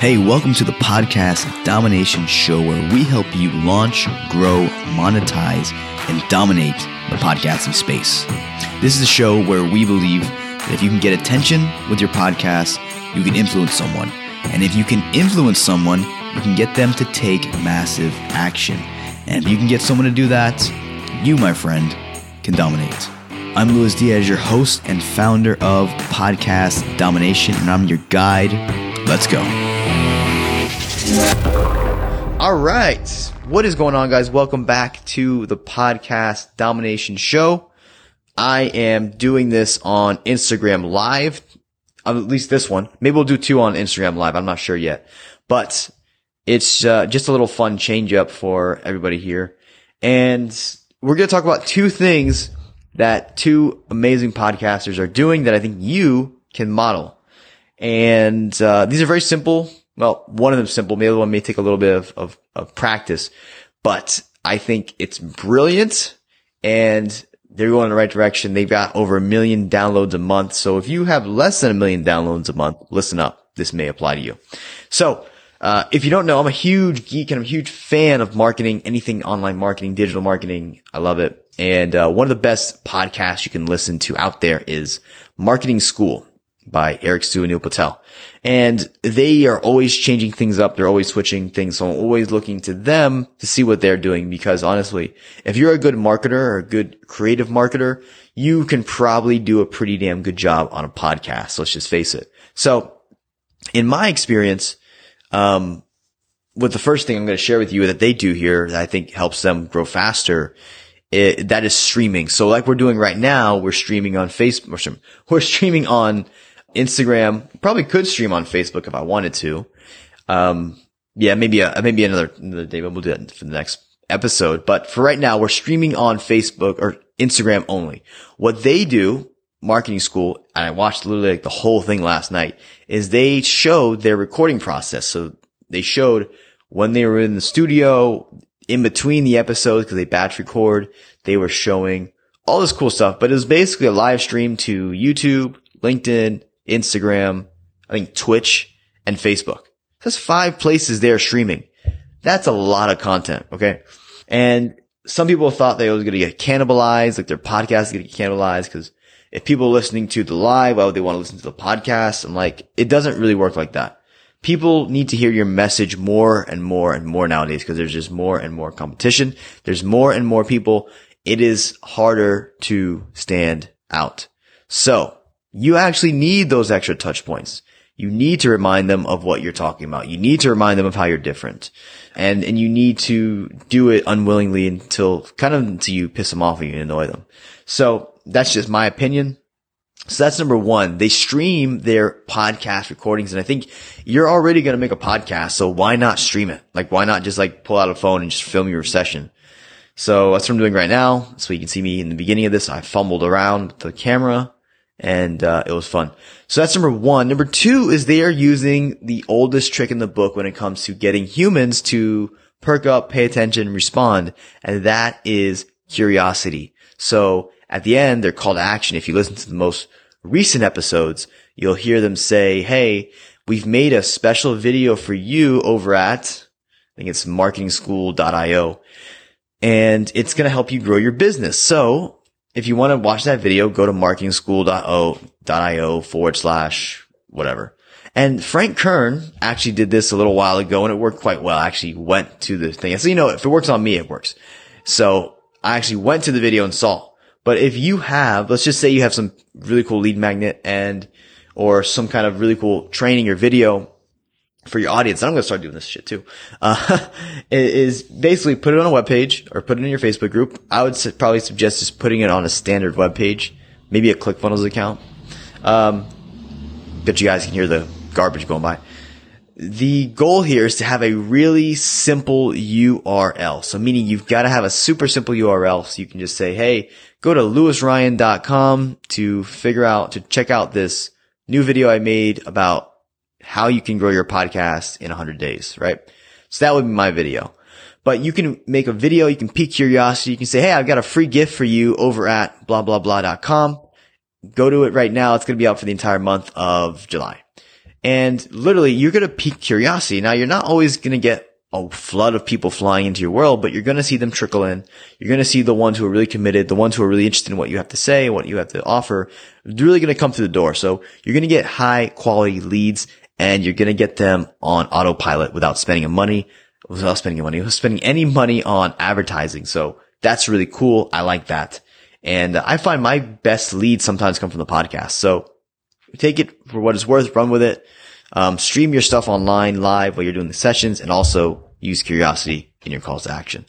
Hey, welcome to the podcast Domination Show, where we help you launch, grow, monetize, and dominate the podcasting space. This is a show where we believe that if you can get attention with your podcast, you can influence someone. And if you can influence someone, you can get them to take massive action. And if you can get someone to do that, you, my friend, can dominate. I'm Luis Diaz, your host and founder of Podcast Domination, and I'm your guide. Let's go. All right. What is going on, guys? Welcome back to the Podcast Domination Show. I am doing this on Instagram Live at least this one. Maybe we'll do two on Instagram live. I'm not sure yet, but it's uh, just a little fun change up for everybody here. And we're going to talk about two things that two amazing podcasters are doing that I think you can model. And uh, these are very simple. Well, one of them simple. The other one may take a little bit of, of, of practice, but I think it's brilliant and they're going in the right direction. They've got over a million downloads a month. So if you have less than a million downloads a month, listen up. This may apply to you. So, uh, if you don't know, I'm a huge geek and I'm a huge fan of marketing, anything online marketing, digital marketing. I love it. And, uh, one of the best podcasts you can listen to out there is Marketing School by Eric Siu and Neil Patel. And they are always changing things up. They're always switching things. So I'm always looking to them to see what they're doing because honestly, if you're a good marketer or a good creative marketer, you can probably do a pretty damn good job on a podcast. Let's just face it. So in my experience, um, what the first thing I'm going to share with you that they do here that I think helps them grow faster it, that is streaming. So like we're doing right now, we're streaming on Facebook, we're streaming on Instagram. Probably could stream on Facebook if I wanted to. Um, yeah, maybe a, maybe another, another day, but we'll do that for the next episode. But for right now, we're streaming on Facebook or Instagram only. What they do, marketing school, and I watched literally like the whole thing last night, is they showed their recording process. So they showed when they were in the studio, in between the episodes, because they batch record, they were showing all this cool stuff, but it was basically a live stream to YouTube, LinkedIn, Instagram, I think Twitch and Facebook. That's five places they're streaming. That's a lot of content. Okay. And some people thought they was going to get cannibalized, like their podcast is going to get cannibalized because if people are listening to the live, why would they want to listen to the podcast? I'm like, it doesn't really work like that. People need to hear your message more and more and more nowadays because there's just more and more competition. There's more and more people. It is harder to stand out. So you actually need those extra touch points. You need to remind them of what you're talking about. You need to remind them of how you're different. And, and you need to do it unwillingly until kind of until you piss them off and you annoy them. So that's just my opinion. So that's number one. They stream their podcast recordings and I think you're already going to make a podcast. So why not stream it? Like why not just like pull out a phone and just film your session? So that's what I'm doing right now. So you can see me in the beginning of this. I fumbled around with the camera and uh, it was fun. So that's number one. Number two is they are using the oldest trick in the book when it comes to getting humans to perk up, pay attention, respond, and that is curiosity. So at the end, their call to action, if you listen to the most recent episodes, you'll hear them say, Hey, we've made a special video for you over at, I think it's marketingschool.io and it's going to help you grow your business. So if you want to watch that video, go to marketingschool.io forward slash whatever. And Frank Kern actually did this a little while ago and it worked quite well. I actually went to the thing. So, you know, if it works on me, it works. So I actually went to the video and saw. But if you have, let's just say you have some really cool lead magnet and, or some kind of really cool training or video for your audience, and I'm going to start doing this shit too, uh, is basically put it on a web page or put it in your Facebook group. I would probably suggest just putting it on a standard web page, maybe a ClickFunnels account. Um, bet you guys can hear the garbage going by. The goal here is to have a really simple URL. So meaning you've got to have a super simple URL. So you can just say, Hey, go to luisryan.com to figure out, to check out this new video I made about how you can grow your podcast in 100 days, right? So that would be my video. But you can make a video, you can pique curiosity, you can say, hey, I've got a free gift for you over at blah, blah, blah.com. Go to it right now. It's going to be out for the entire month of July. And literally, you're going to pique curiosity. Now, you're not always going to get a flood of people flying into your world, but you're going to see them trickle in. You're going to see the ones who are really committed, the ones who are really interested in what you have to say, what you have to offer, really going to come through the door. So you're going to get high quality leads and you're going to get them on autopilot without spending a money, without spending money, without spending any money on advertising. So that's really cool. I like that. And I find my best leads sometimes come from the podcast. So take it for what it's worth, run with it. Um, stream your stuff online live while you're doing the sessions and also use curiosity in your calls to action.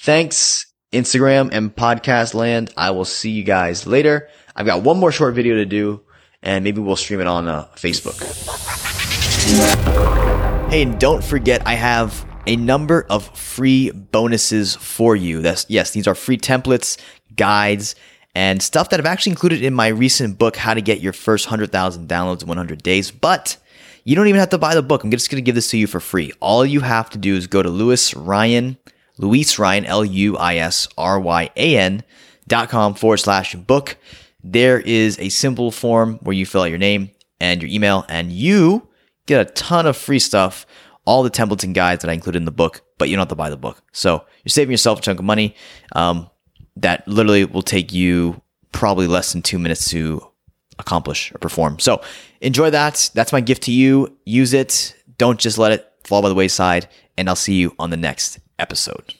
Thanks, Instagram and podcast land. I will see you guys later. I've got one more short video to do and maybe we'll stream it on uh, Facebook. Hey, and don't forget, I have a number of free bonuses for you. That's yes, these are free templates, guides, and stuff that I've actually included in my recent book, How to Get Your First 100,000 Downloads in 100 Days. But you don't even have to buy the book. I'm just going to give this to you for free. All you have to do is go to Luis Ryan, Luis Ryan, L U I S R Y A N dot com forward slash book. There is a simple form where you fill out your name and your email, and you get a ton of free stuff, all the templates and guides that I included in the book, but you don't have to buy the book. So you're saving yourself a chunk of money. Um, that literally will take you probably less than two minutes to accomplish or perform. So enjoy that. That's my gift to you. Use it. Don't just let it fall by the wayside. And I'll see you on the next episode.